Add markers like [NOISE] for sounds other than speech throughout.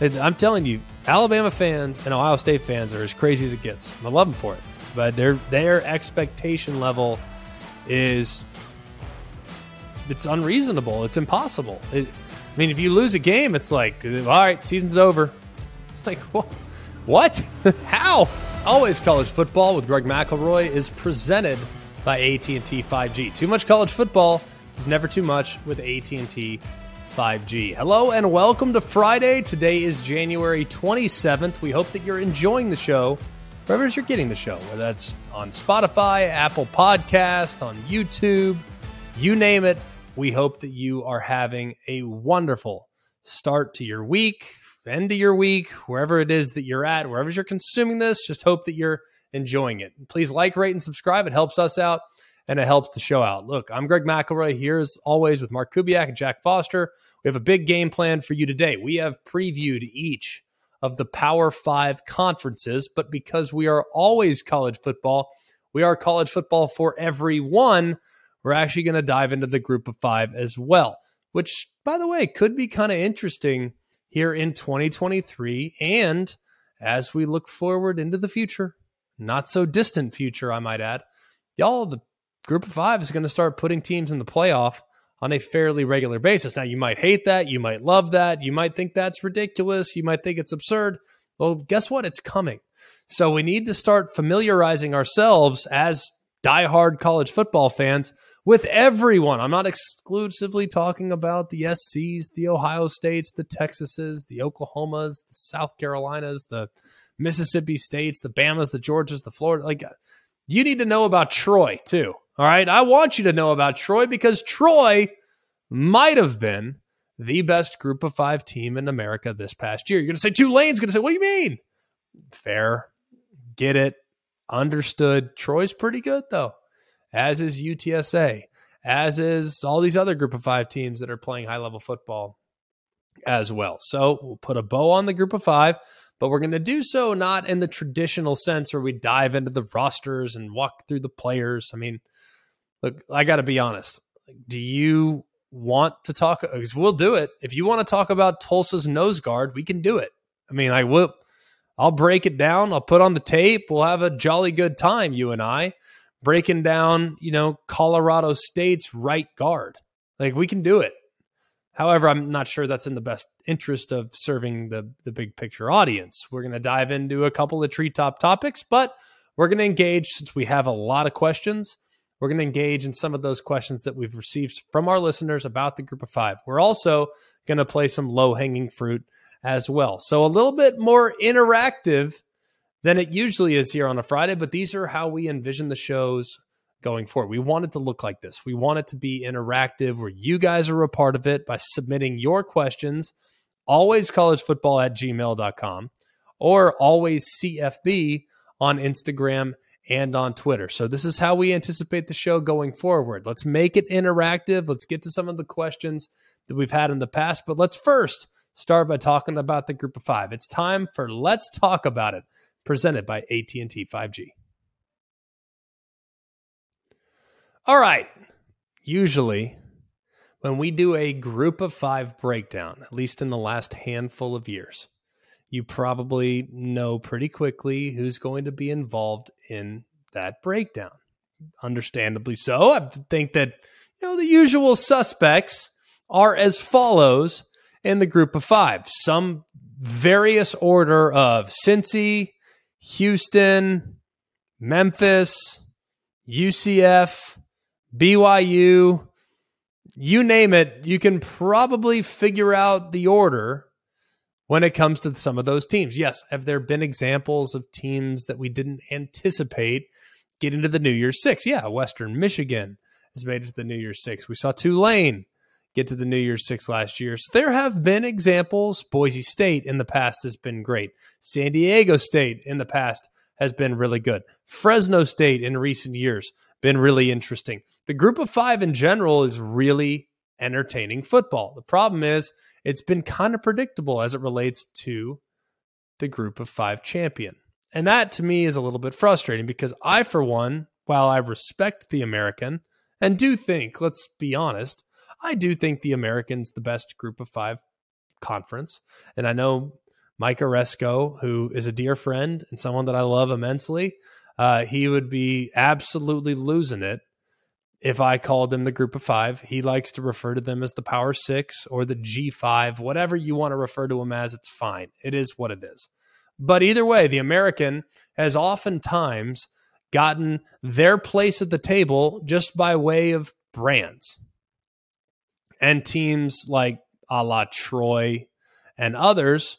I'm telling you, Alabama fans and Ohio State fans are as crazy as it gets. I love them for it, but their their expectation level is it's unreasonable. It's impossible. It, I mean, if you lose a game, it's like, all right, season's over. It's like, what? [LAUGHS] How? Always college football with Greg McElroy is presented by AT&T 5G. Too much college football is never too much with AT&T 5G. Hello and welcome to Friday. Today is January 27th. We hope that you're enjoying the show wherever you're getting the show, whether that's on Spotify, Apple Podcast, on YouTube, you name it. We hope that you are having a wonderful start to your week, end of your week, wherever it is that you're at, wherever you're consuming this. Just hope that you're enjoying it. Please like, rate, and subscribe. It helps us out and it helps the show out. Look, I'm Greg McElroy here as always with Mark Kubiak and Jack Foster. We have a big game plan for you today. We have previewed each of the Power Five conferences, but because we are always college football, we are college football for everyone. We're actually going to dive into the group of five as well, which, by the way, could be kind of interesting here in 2023 and as we look forward into the future, not so distant future, I might add. Y'all, the group of five is going to start putting teams in the playoff on a fairly regular basis. Now, you might hate that. You might love that. You might think that's ridiculous. You might think it's absurd. Well, guess what? It's coming. So we need to start familiarizing ourselves as diehard college football fans with everyone. I'm not exclusively talking about the SCs, the Ohio States, the Texases, the Oklahomas, the South Carolinas, the Mississippi States, the Bamas, the Georgias, the Florida. Like, you need to know about Troy too. All right. I want you to know about Troy because Troy might have been the best group of five team in America this past year. You're going to say Tulane's going to say, what do you mean? Fair. Get it. Understood. Troy's pretty good though, as is UTSA, as is all these other group of five teams that are playing high level football as well. So we'll put a bow on the group of five but we're going to do so not in the traditional sense where we dive into the rosters and walk through the players. I mean, look, I got to be honest. Do you want to talk? Because we'll do it. If you want to talk about Tulsa's nose guard, we can do it. I mean, I will. I'll break it down. I'll put on the tape. We'll have a jolly good time, you and I, breaking down, you know, Colorado State's right guard. Like we can do it. However, I'm not sure that's in the best interest of serving the the big picture audience. We're going to dive into a couple of treetop topics, but we're going to engage since we have a lot of questions. We're going to engage in some of those questions that we've received from our listeners about the group of five. We're also going to play some low hanging fruit as well. So a little bit more interactive than it usually is here on a Friday, but these are how we envision the shows going forward. We want it to look like this. We want it to be interactive where you guys are a part of it by submitting your questions, always collegefootball at gmail.com or always CFB on Instagram and on Twitter. So this is how we anticipate the show going forward. Let's make it interactive. Let's get to some of the questions that we've had in the past, but let's first start by talking about the group of 5. It's time for Let's Talk About It, presented by AT&T 5G. All right. Usually, when we do a group of five breakdown, at least in the last handful of years, you probably know pretty quickly who's going to be involved in that breakdown. Understandably so. I think that, you know, the usual suspects are as follows in the group of five. Some various order of Cincy, Houston, Memphis, UCF, BYU, you name it, you can probably figure out the order when it comes to some of those teams. Yes, have there been examples of teams that we didn't anticipate getting to the New Year's Six? Yeah, Western Michigan has made it to the New Year's Six. We saw Tulane get to the New Year's Six last year. So there have been examples. Boise State in the past has been great. San Diego State in the past has been really good. Fresno State in recent years been really interesting. The group of five in general is really entertaining football. The problem is it's been kind of predictable as it relates to the group of five champion. And that to me is a little bit frustrating because I, for one, while I respect the American and do think, let's be honest, I do think the American's the best group of five conference. And I know Mike Aresco, who is a dear friend and someone that I love immensely, uh, he would be absolutely losing it if I called them the group of five. He likes to refer to them as the Power Six or the G5, whatever you want to refer to them as, it's fine. It is what it is. But either way, the American has oftentimes gotten their place at the table just by way of brands. And teams like a la Troy and others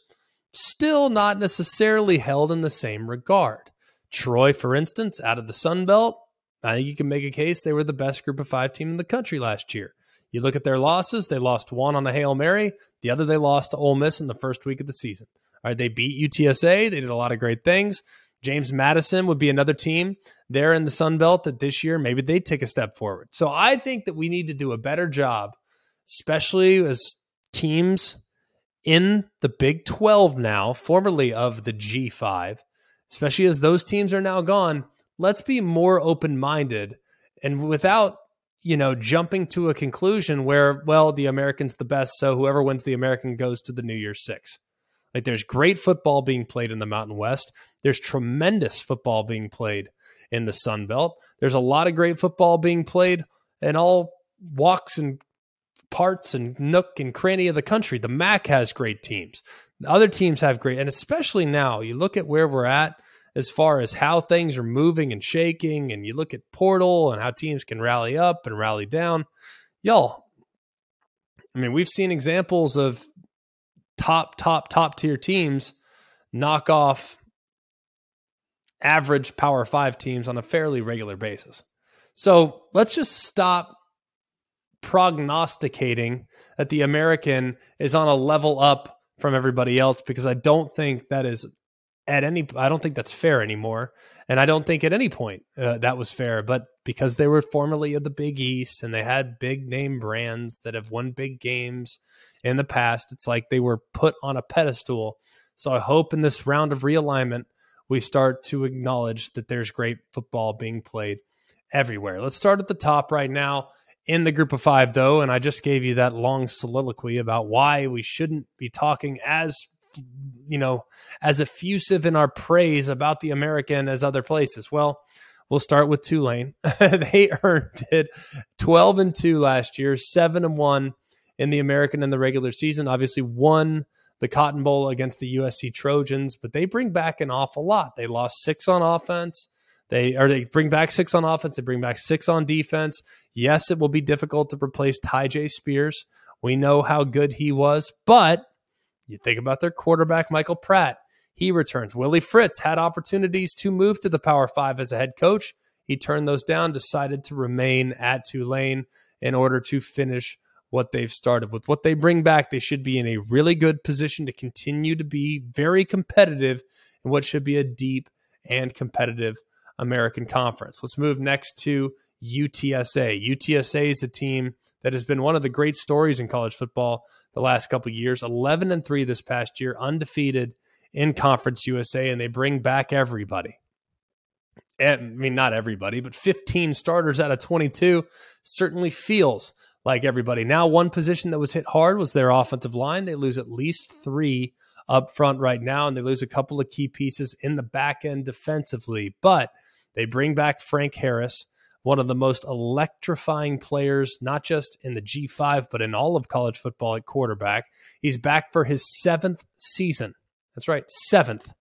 still not necessarily held in the same regard. Troy, for instance, out of the Sun Belt, I think you can make a case they were the best group of five team in the country last year. You look at their losses, they lost one on a Hail Mary, the other they lost to Ole Miss in the first week of the season. All right, they beat UTSA, they did a lot of great things. James Madison would be another team there in the Sun Belt that this year maybe they take a step forward. So I think that we need to do a better job, especially as teams in the Big 12 now, formerly of the G5, especially as those teams are now gone, let's be more open minded and without, you know, jumping to a conclusion where, well, the American's the best, so whoever wins the American goes to the New Year's Six. Like there's great football being played in the Mountain West. There's tremendous football being played in the Sun Belt. There's a lot of great football being played in all walks and parts and nook and cranny of the country. The MAC has great teams. Other teams have great, and especially now, you look at where we're at as far as how things are moving and shaking, and you look at portal and how teams can rally up and rally down. Y'all, I mean, we've seen examples of top, top, top tier teams knock off average Power Five teams on a fairly regular basis. So let's just stop prognosticating that the American is on a level up from everybody else because I don't think that is at any I don't think that's fair anymore. And I don't think at any point uh, that was fair but because they were formerly of the Big East and they had big name brands that have won big games in the past it's like they were put on a pedestal. So I hope in this round of realignment we start to acknowledge that there's great football being played everywhere. Let's start at the top right now in the group of five, though, and I just gave you that long soliloquy about why we shouldn't be talking as you know as effusive in our praise about the American as other places. Well, we'll start with Tulane. [LAUGHS] they earned it 12 and 2 last year, 7 and 1 in the American in the regular season. Obviously won the Cotton Bowl against the USC Trojans, but they bring back an awful lot. They lost 6 on offense. They or they bring back six on offense. They bring back six on defense. Yes, it will be difficult to replace Tyjae Spears. We know how good he was, but you think about their quarterback, Michael Pratt. He returns. Willie Fritz had opportunities to move to the Power Five as a head coach. He turned those down, decided to remain at Tulane in order to finish what they've started. With what they bring back, they should be in a really good position to continue to be very competitive in what should be a deep and competitive American Conference. Let's move next to UTSA. UTSA is a team that has been one of the great stories in college football the last couple years. 11 and 3 this past year, undefeated in Conference USA and they bring back everybody. Eh, I mean not everybody, but 15 starters out of 22 certainly feels like everybody. Now one position that was hit hard was their offensive line. They lose at least 3 up front right now and they lose a couple of key pieces in the back end defensively, but they bring back Frank Harris, one of the most electrifying players, not just in the G5, but in all of college football at quarterback. He's back for his seventh season. That's right, seventh.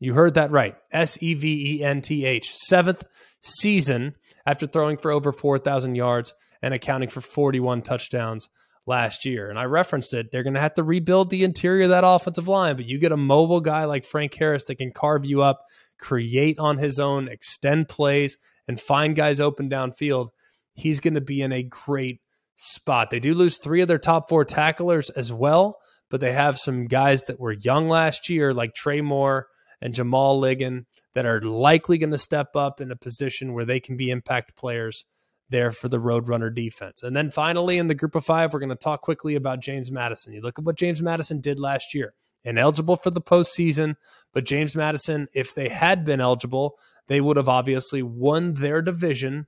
You heard that right. S E V E N T H. Seventh season after throwing for over 4,000 yards and accounting for 41 touchdowns last year. And I referenced it. They're going to have to rebuild the interior of that offensive line, but you get a mobile guy like Frank Harris that can carve you up, create on his own, extend plays, and find guys open downfield. He's going to be in a great spot. They do lose three of their top four tacklers as well, but they have some guys that were young last year, like Trey Moore and Jamal Ligon, that are likely going to step up in a position where they can be impact players there for the Roadrunner defense. And then finally, in the group of five, we're going to talk quickly about James Madison. You look at what James Madison did last year, ineligible for the postseason, but James Madison, if they had been eligible, they would have obviously won their division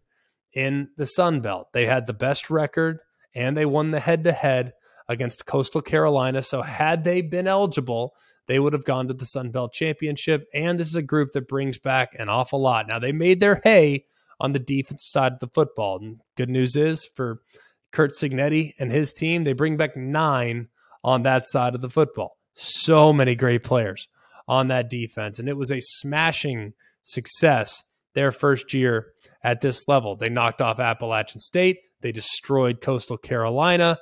in the Sun Belt. They had the best record and they won the head to head against Coastal Carolina. So, had they been eligible, they would have gone to the Sun Belt Championship. And this is a group that brings back an awful lot. Now, they made their hay on the defensive side of the football. And good news is for Curt Cignetti and his team, they bring back nine on that side of the football. So many great players on that defense. And it was a smashing success their first year at this level. They knocked off Appalachian State, they destroyed Coastal Carolina.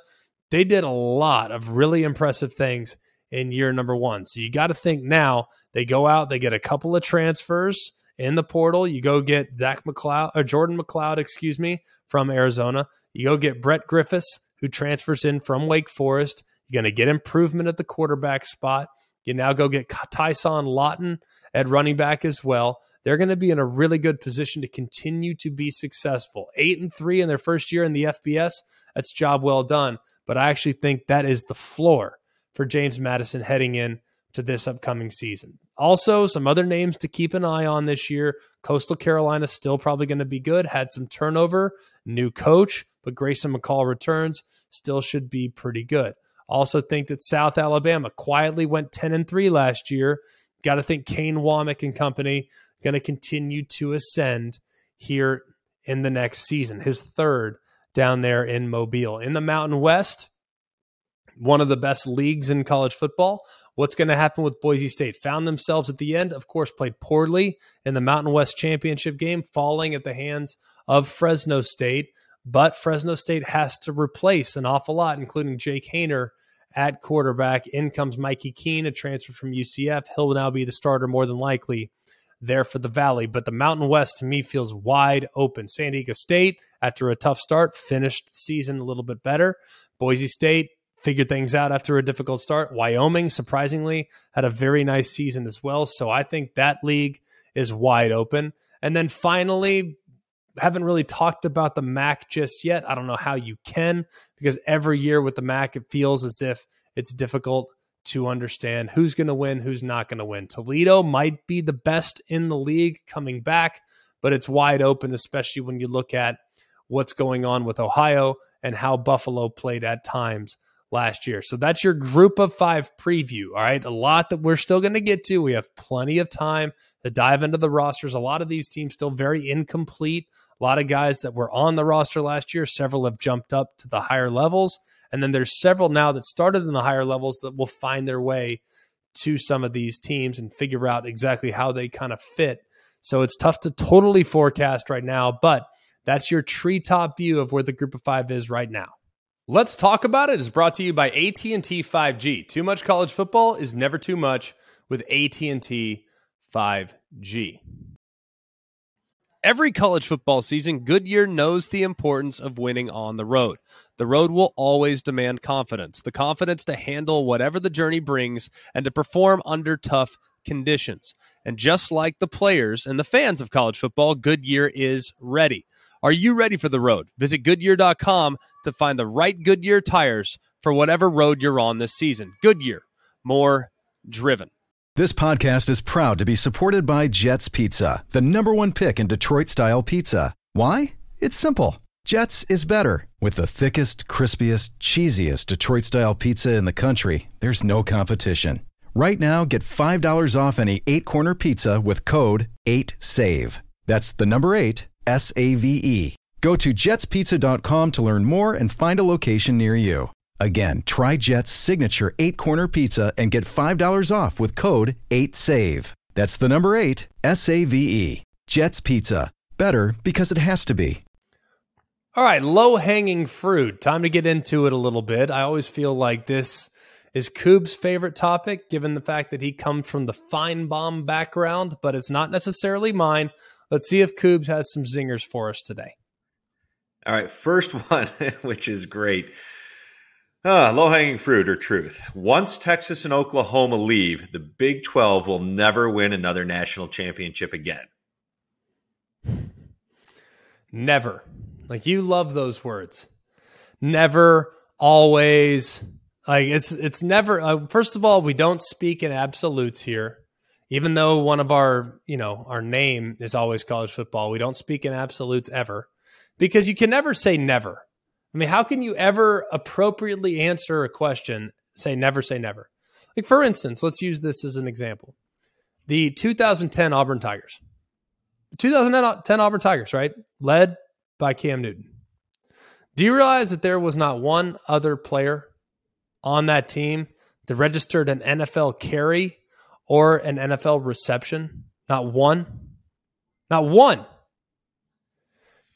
They did a lot of really impressive things in year number one. So you got to think now they go out, they get a couple of transfers in the portal. You go get Zach McCloud or Jordan McCloud, excuse me, from Arizona. You go get Brett Griffis, who transfers in from Wake Forest. You're going to get improvement at the quarterback spot. You now go get Tyson Lawton at running back as well. They're going to be in a really good position to continue to be successful. Eight and three in their first year in the FBS. That's job well done. But I actually think that is the floor for James Madison heading in to this upcoming season. Also, some other names to keep an eye on this year. Coastal Carolina still probably going to be good. Had some turnover, new coach, but Grayson McCall returns, still should be pretty good. Also think that South Alabama quietly went 10 and 3 last year. Got to think Kane Wommack and company going to continue to ascend here in the next season. His third down there in Mobile. In the Mountain West, one of the best leagues in college football. What's going to happen with Boise State? Found themselves at the end, of course, played poorly in the Mountain West championship game, falling at the hands of Fresno State. But Fresno State has to replace an awful lot, including Jake Haener at quarterback. In comes Mikey Keene, a transfer from UCF. He'll now be the starter more than likely there for the Valley. But the Mountain West to me feels wide open. San Diego State, after a tough start, finished the season a little bit better. Boise State figured things out after a difficult start. Wyoming, surprisingly, had a very nice season as well. So I think that league is wide open. And then finally, haven't really talked about the MAC just yet. I don't know how you can because every year with the MAC, it feels as if it's difficult to understand who's going to win, who's not going to win. Toledo might be the best in the league coming back, but it's wide open, especially when you look at what's going on with Ohio and how Buffalo played at times last year. So that's your group of five preview. All right. A lot that we're still going to get to. We have plenty of time to dive into the rosters. A lot of these teams still very incomplete. A lot of guys that were on the roster last year, several have jumped up to the higher levels. And then there's several now that started in the higher levels that will find their way to some of these teams and figure out exactly how they kind of fit. So it's tough to totally forecast right now, but that's your treetop view of where the group of five is right now. Let's talk about it is brought to you by AT&T 5G. Too much college football is never too much with AT&T 5G. Every college football season, Goodyear knows the importance of winning on the road. The road will always demand confidence the confidence to handle whatever the journey brings and to perform under tough conditions. And just like the players and the fans of college football, Goodyear is ready. Are you ready for the road? Visit Goodyear.com to find the right Goodyear tires for whatever road you're on this season. Goodyear, more driven. This podcast is proud to be supported by Jets Pizza, the number one pick in Detroit style pizza. Why? It's simple. Jets is better. With the thickest, crispiest, cheesiest Detroit style pizza in the country, there's no competition. Right now, get $5 off any eight corner pizza with code 8SAVE. That's the number eight S A V E. Go to jetspizza.com to learn more and find a location near you. Again, try Jet's signature eight corner pizza and get $5 off with code 8SAVE. That's the number eight, S A V E. Jet's Pizza. Better because it has to be. All right, low hanging fruit. Time to get into it a little bit. I always feel like this is Coop's favorite topic, given the fact that he comes from the Finebaum background, but it's not necessarily mine. Let's see if Coobs has some zingers for us today. All right, first [LAUGHS] one, which is great. Ah, low hanging fruit or truth. Once Texas and Oklahoma leave, the Big 12 will never win another national championship again. Never. Like you love those words. Never, always. Like it's it's never. Uh, first of all, we don't speak in absolutes here even though one of our, you know, our name is always college football, we don't speak in absolutes ever because you can never say never. I mean, how can you ever appropriately answer a question, say never say never? Like, for instance, let's use this as an example the 2010 Auburn Tigers. 2010 Auburn Tigers, right? Led by Cam Newton. Do you realize that there was not one other player on that team that registered an NFL carry or an NFL reception? Not one. Not one.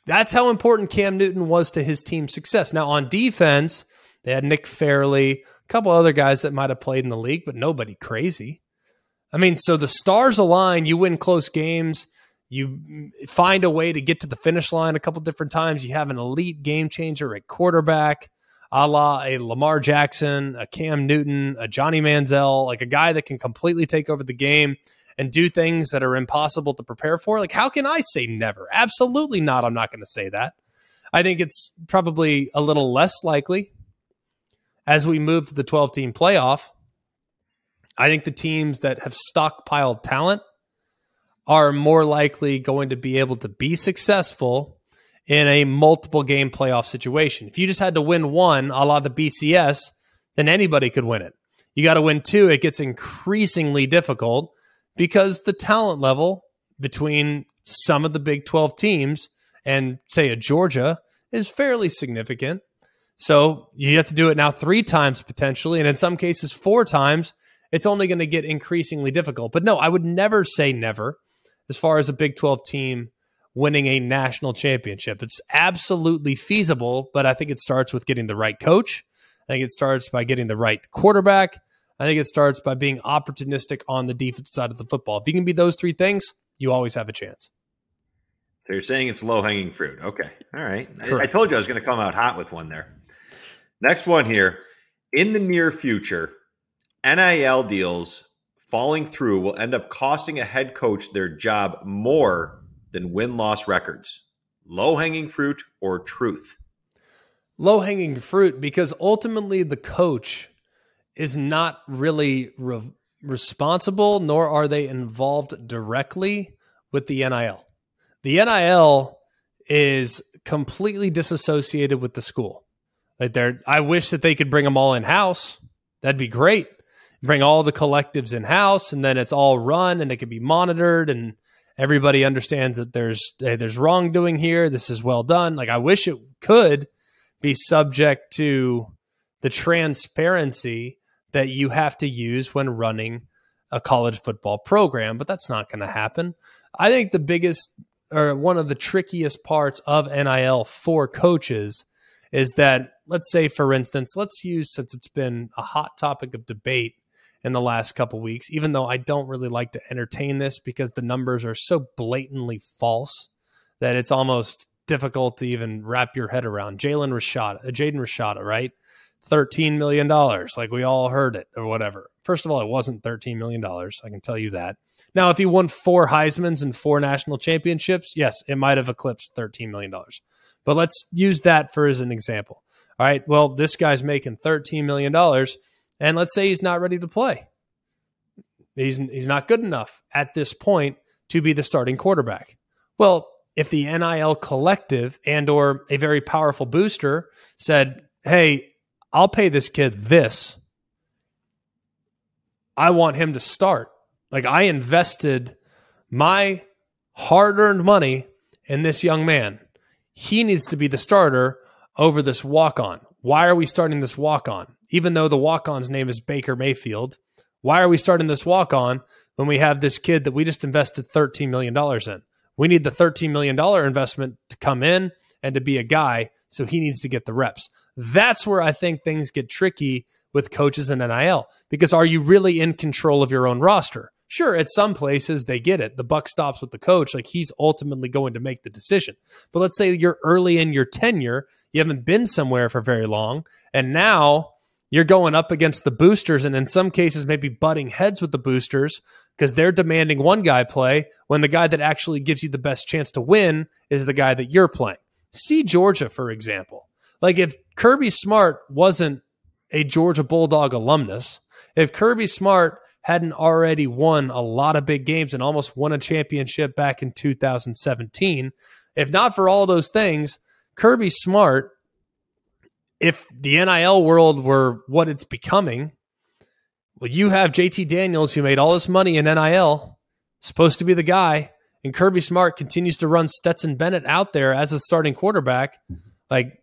That's how important Cam Newton was to his team's success. Now, on defense, they had Nick Fairley, a couple other guys that might have played in the league, but nobody crazy. I mean, so the stars align, you win close games, you find a way to get to the finish line a couple different times. You have an elite game changer at quarterback, a la a Lamar Jackson, a Cam Newton, a Johnny Manziel, like a guy that can completely take over the game and do things that are impossible to prepare for. Like, how can I say never? Absolutely not. I'm not going to say that. I think it's probably a little less likely as we move to the 12 team playoff. I think the teams that have stockpiled talent are more likely going to be able to be successful in a multiple game playoff situation. If you just had to win one, a la the BCS, then anybody could win it. You got to win two, it gets increasingly difficult because the talent level between some of the Big 12 teams and, say, a Georgia is fairly significant. So you have to do it now three times potentially, and in some cases, four times. It's only going to get increasingly difficult. But no, I would never say never as far as a Big 12 team winning a national championship. It's absolutely feasible, but I think it starts with getting the right coach. I think it starts by getting the right quarterback. I think it starts by being opportunistic on the defensive side of the football. If you can be those three things, you always have a chance. So you're saying it's low hanging fruit. Okay. All right. I, I, told you I was going to come out hot with one there. Next one here. In the near future, NIL deals falling through will end up costing a head coach their job more than win loss records. Low hanging fruit or truth? Low hanging fruit because ultimately the coach is not really re- responsible, nor are they involved directly with the NIL. The NIL is completely disassociated with the school. Like they I wish that they could bring them all in house. That'd be great. Bring all the collectives in house, and then it's all run, and it can be monitored, and everybody understands that there's hey, there's wrongdoing here. This is well done. Like I wish it could be subject to the transparency that you have to use when running a college football program, but that's not going to happen. I think the biggest or one of the trickiest parts of NIL for coaches is that, let's say, for instance, let's use since it's been a hot topic of debate in the last couple weeks, even though I don't really like to entertain this because the numbers are so blatantly false that it's almost difficult to even wrap your head around. Jalen Rashada, uh, Jaden Rashada, right? $13 million. Like we all heard it or whatever. First of all, it wasn't $13 million. I can tell you that. Now, if he won four Heisman's and four national championships, yes, it might have eclipsed $13 million. But let's use that for as an example. All right. Well, this guy's making $13 million. And let's say he's not ready to play. He's, he's not good enough at this point to be the starting quarterback. Well, if the NIL collective and or a very powerful booster said, "Hey, I'll pay this kid this. I want him to start. Like I invested my hard earned money in this young man. He needs to be the starter over this walk on. Why are we starting this walk on? Even though the walk on's name is Baker Mayfield, why are we starting this walk on when we have this kid that we just invested $13 million in? We need the $13 million investment to come in and to be a guy. So he needs to get the reps. That's where I think things get tricky with coaches and NIL because are you really in control of your own roster? Sure, at some places they get it. The buck stops with the coach. Like he's ultimately going to make the decision. But let's say you're early in your tenure, you haven't been somewhere for very long, and now you're going up against the boosters and in some cases maybe butting heads with the boosters because they're demanding one guy play when the guy that actually gives you the best chance to win is the guy that you're playing. See Georgia, for example. Like if Kirby Smart wasn't a Georgia Bulldog alumnus, if Kirby Smart hadn't already won a lot of big games and almost won a championship back in 2017, if not for all those things, Kirby Smart if the NIL world were what it's becoming, well, you have JT Daniels who made all this money in NIL, supposed to be the guy, and Kirby Smart continues to run Stetson Bennett out there as a starting quarterback. Like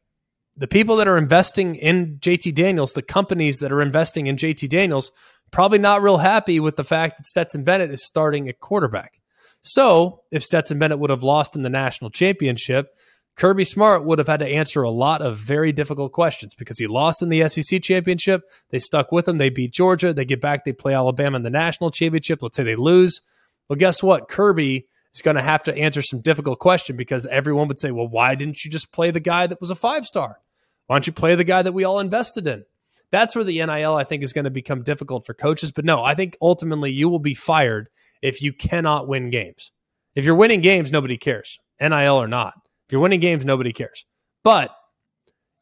the people that are investing in JT Daniels, the companies that are investing in JT Daniels, probably not real happy with the fact that Stetson Bennett is starting at quarterback. So if Stetson Bennett would have lost in the national championship, Kirby Smart would have had to answer a lot of very difficult questions because he lost in the SEC championship. They stuck with him. They beat Georgia. They get back. They play Alabama in the national championship. Let's say they lose. Well, guess what? Kirby is going to have to answer some difficult question because everyone would say, well, why didn't you just play the guy that was a five star? Why don't you play the guy that we all invested in? That's where the NIL, I think, is going to become difficult for coaches. But no, I think ultimately you will be fired if you cannot win games. If you're winning games, nobody cares, NIL or not. You're winning games, nobody cares. But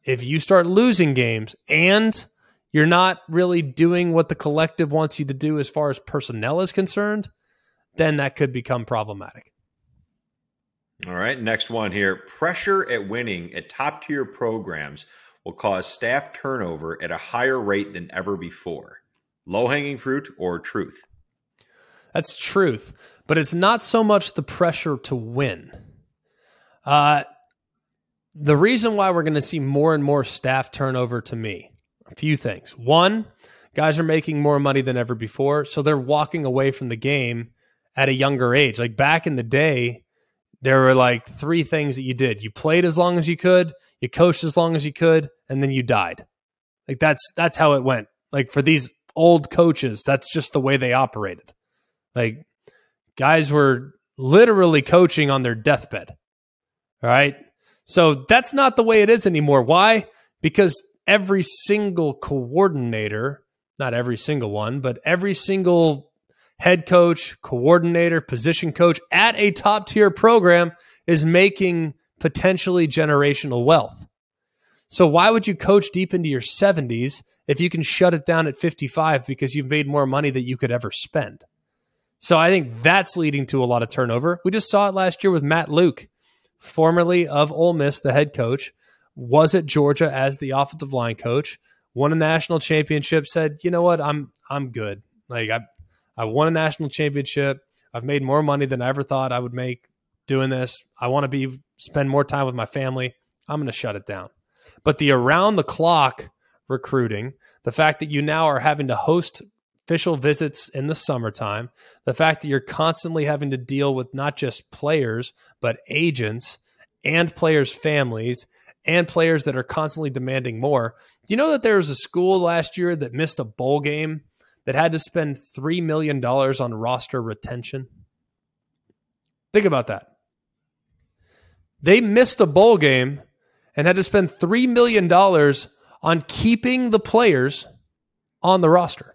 if you start losing games and you're not really doing what the collective wants you to do as far as personnel is concerned, then that could become problematic. All right, next one here. Pressure at winning at top tier programs will cause staff turnover at a higher rate than ever before. Low hanging fruit or truth? That's truth, but it's not so much the pressure to win. Uh, the reason why we're going to see more and more staff turnover to me, a few things. One, guys are making more money than ever before, so they're walking away from the game at a younger age. Like back in the day, there were like three things that you did. You played as long as you could, you coached as long as you could, and then you died. Like that's that's how it went. Like for these old coaches, that's just the way they operated. Like guys were literally coaching on their deathbed. All right. So that's not the way it is anymore. Why? Because every single coordinator, not every single one, but every single head coach, coordinator, position coach at a top tier program is making potentially generational wealth. So why would you coach deep into your 70s if you can shut it down at 55 because you've made more money than you could ever spend? So I think that's leading to a lot of turnover. We just saw it last year with Matt Luke formerly of Ole Miss, the head coach, was at Georgia as the offensive line coach, won a national championship, said, you know what, I'm I'm good. Like I I won a national championship. I've made more money than I ever thought I would make doing this. I want to be spend more time with my family. I'm going to shut it down. But the around the clock recruiting, the fact that you now are having to host official visits in the summertime, the fact that you're constantly having to deal with not just players, but agents and players' families and players that are constantly demanding more. Do you know that there was a school last year that missed a bowl game that had to spend $3 million on roster retention? Think about that. They missed a bowl game and had to spend $3 million on keeping the players on the roster.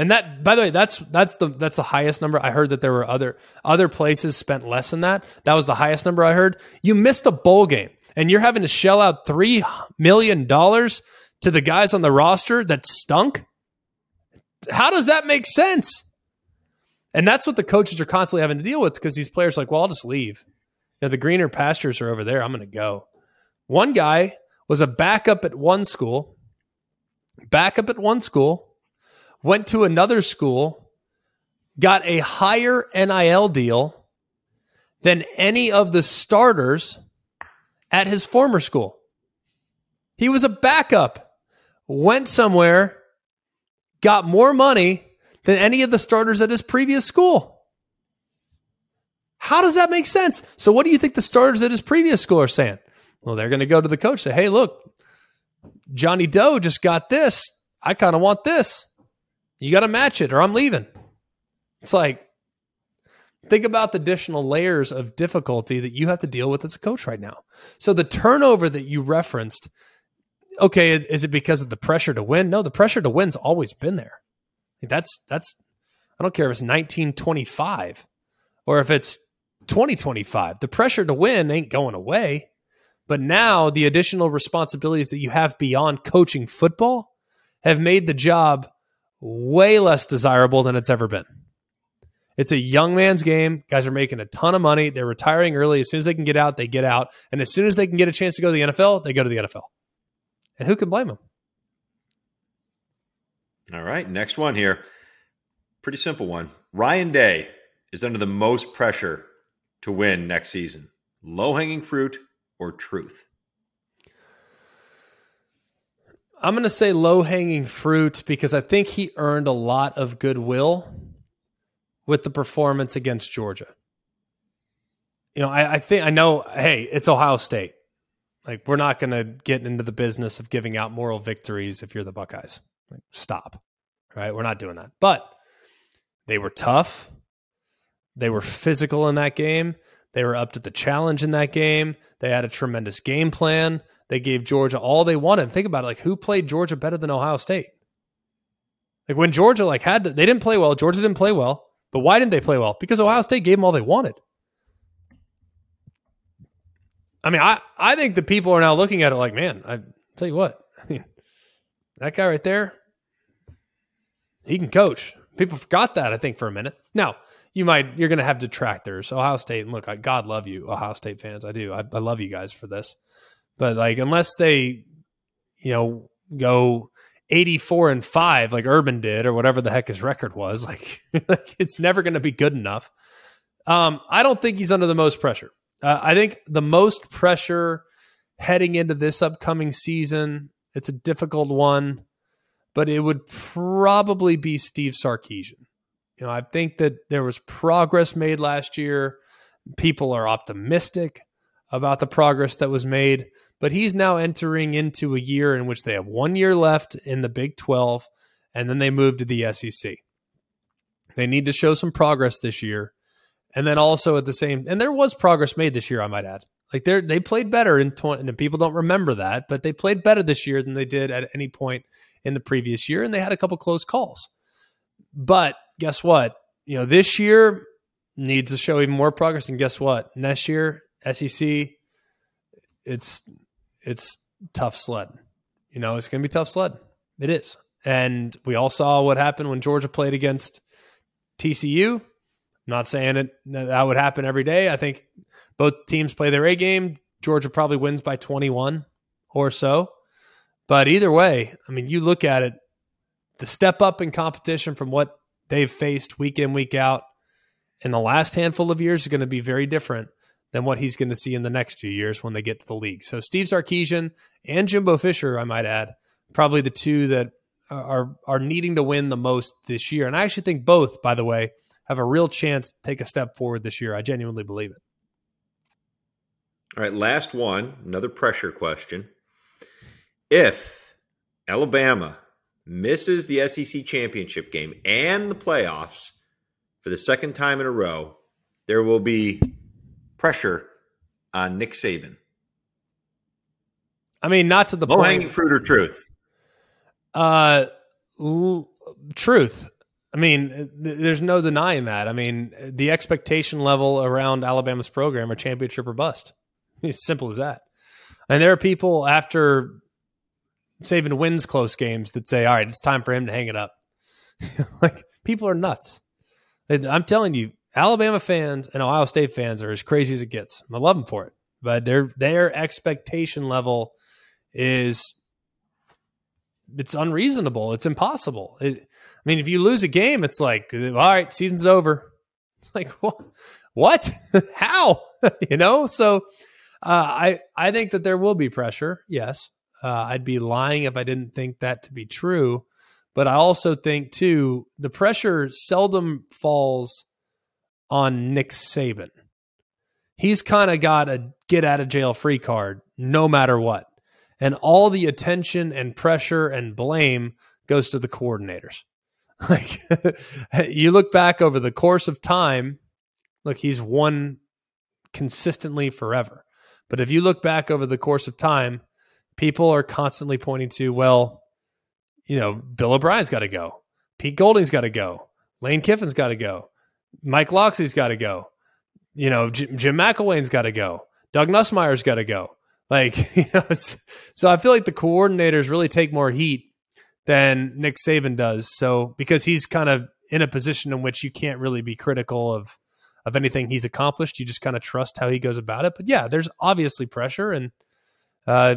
And that, by the way, that's that's the that's the highest number. I heard that there were other other places spent less than that. That was the highest number I heard. You missed a bowl game, and you're having to shell out three million dollars to the guys on the roster that stunk. How does that make sense? And that's what the coaches are constantly having to deal with because these players are like, well, I'll just leave. You know, the greener pastures are over there. I'm going to go. One guy was a backup at one school, backup at one school went to another school, got a higher NIL deal than any of the starters at his former school. He was a backup, went somewhere, got more money than any of the starters at his previous school. How does that make sense? So, what do you think the starters at his previous school are saying? Well, they're going to go to the coach say, "Hey, look, Johnny Doe just got this. I kind of want this." You got to match it or I'm leaving. It's like, think about the additional layers of difficulty that you have to deal with as a coach right now. So the turnover that you referenced, okay, is it because of the pressure to win? No, the pressure to win's always been there. That's, that's, I don't care if it's 1925 or if it's 2025. The pressure to win ain't going away. But now the additional responsibilities that you have beyond coaching football have made the job way less desirable than it's ever been. It's a young man's game. Guys are making a ton of money. They're retiring early. As soon as they can get out, they get out. And as soon as they can get a chance to go to the NFL, they go to the NFL. And who can blame them? All right, next one here. Pretty simple one. Ryan Day is under the most pressure to win next season. Low hanging fruit or truth? I'm going to say low hanging fruit because I think he earned a lot of goodwill with the performance against Georgia. You know, I, I think I know, hey, it's Ohio State. Like, we're not going to get into the business of giving out moral victories if you're the Buckeyes. Like, stop. Right? We're not doing that. But they were tough. They were physical in that game. They were up to the challenge in that game. They had a tremendous game plan. They gave Georgia all they wanted. Think about it. Like who played Georgia better than Ohio State? Like when Georgia like had to, they didn't play well. Georgia didn't play well. But why didn't they play well? Because Ohio State gave them all they wanted. I mean, I, I think the people are now looking at it like, man, I tell you what, [LAUGHS] I mean, that guy right there, he can coach. People forgot that, I think, for a minute. Now, you might, you're going to have detractors. Ohio State, and look, I, God love you, Ohio State fans. I do. I, I love you guys for this. But like, unless they, you know, go 84 and 5 like Urban did or whatever the heck his record was, [LAUGHS] like, like it's never going to be good enough. Um, I don't think he's under the most pressure. Uh, I think the most pressure heading into this upcoming season, it's a difficult one, but it would probably be Steve Sarkisian. You know, I think that there was progress made last year. People are optimistic about the progress that was made, but he's now entering into a year in which they have one year left in the Big 12 and then they move to the SEC. They need to show some progress this year. And then also at the same, and there was progress made this year, I might add. Like they they played better in 20, and people don't remember that, but they played better this year than they did at any point in the previous year, and they had a couple close calls. But guess what? You know, this year needs to show even more progress, and guess what? Next year, SEC, it's it's tough sled. You know, it's going to be tough sled. It is, and we all saw what happened when Georgia played against TCU I'm not saying it that would happen every day. I think both teams play their A game. Georgia probably wins by 21 or so. But either way, I mean, you look at it, the step up in competition from what they've faced week in, week out in the last handful of years is going to be very different than what he's going to see in the next few years when they get to the league. So Steve Sarkisian and Jimbo Fisher, I might add, probably the two that are are needing to win the most this year. And I actually think both, by the way, have a real chance to take a step forward this year. I genuinely believe it. All right, last one, another pressure question. If Alabama misses the SEC championship game and the playoffs for the second time in a row, there will be pressure on Nick Saban. I mean, not to the low point. hanging fruit or truth. Uh, l- truth. I mean, there's no denying that. I mean, the expectation level around Alabama's program are championship or bust. [LAUGHS] It's simple as that. And there are people after Saban wins close games that say, "All right, it's time for him to hang it up." [LAUGHS] like people are nuts. I'm telling you, Alabama fans and Ohio State fans are as crazy as it gets. I love them for it, but their their expectation level is it's unreasonable. It's impossible. It, I mean, if you lose a game, it's like, all right, season's over. [LAUGHS] It's like, what? what? [LAUGHS] How? you know? So uh, I I think that there will be pressure. Yes, uh, I'd be lying if I didn't think that to be true. But I also think too the pressure seldom falls on Nick Saban. He's kind of got a get out of jail free card no matter what. And all the attention and pressure and blame goes to the coordinators. [LAUGHS] Like [LAUGHS] you look back over the course of time, look, he's won consistently forever. But if you look back over the course of time, people are constantly pointing to, well, you know, Bill O'Brien's got to go. Pete Golding's got to go. Lane Kiffin's got to go. Mike Locksley's got to go. You know, Jim, McElwain's got to go. Doug Nussmeier's got to go. Like, [LAUGHS] you know, so I feel like the coordinators really take more heat than Nick Saban does. So because he's kind of in a position in which you can't really be critical of of anything he's accomplished. You just kind of trust how he goes about it. But yeah, there's obviously pressure, and uh,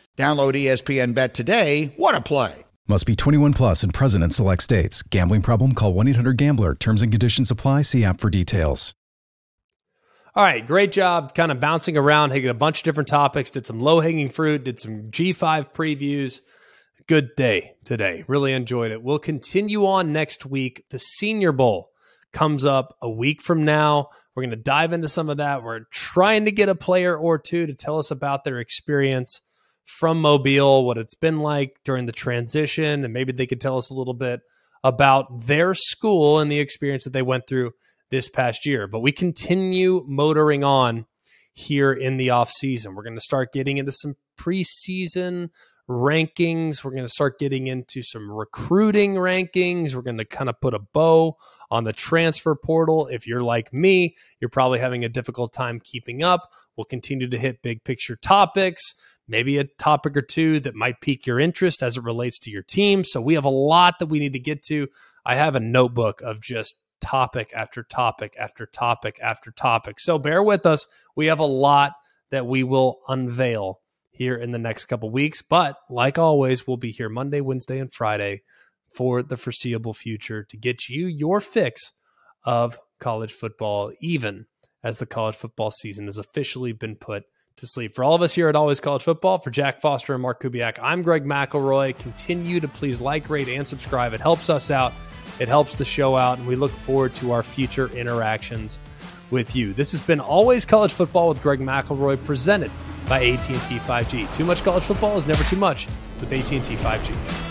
Download ESPN Bet today. What a play! Must be 21 plus and present in select states. Gambling problem? Call 1 800 GAMBLER. Terms and conditions apply. See app for details. All right, great job kind of bouncing around, hitting a bunch of different topics, did some low hanging fruit, did some G5 previews. Good day today. Really enjoyed it. We'll continue on next week. The Senior Bowl comes up a week from now. We're going to dive into some of that. We're trying to get a player or two to tell us about their experience from Mobile, what it's been like during the transition, and maybe they could tell us a little bit about their school and the experience that they went through this past year. But we continue motoring on here in the off season. We're going to start getting into some preseason rankings. We're going to start getting into some recruiting rankings. We're going to kind of put a bow on the transfer portal. If you're like me, you're probably having a difficult time keeping up. We'll continue to hit big picture topics maybe a topic or two that might pique your interest as it relates to your team. So we have a lot that we need to get to. I have a notebook of just topic after topic after topic after topic. So bear with us. We have a lot that we will unveil here in the next couple weeks. But like always, we'll be here Monday, Wednesday, and Friday for the foreseeable future to get you your fix of college football, even as the college football season has officially been put to sleep. For all of us here at Always College Football, for Jack Foster and Mark Kubiak, I'm Greg McElroy. Continue to please like, rate, and subscribe. It helps us out. It helps the show out, and we look forward to our future interactions with you. This has been Always College Football with Greg McElroy, presented by AT&T 5G. Too much college football is never too much with AT&T 5G.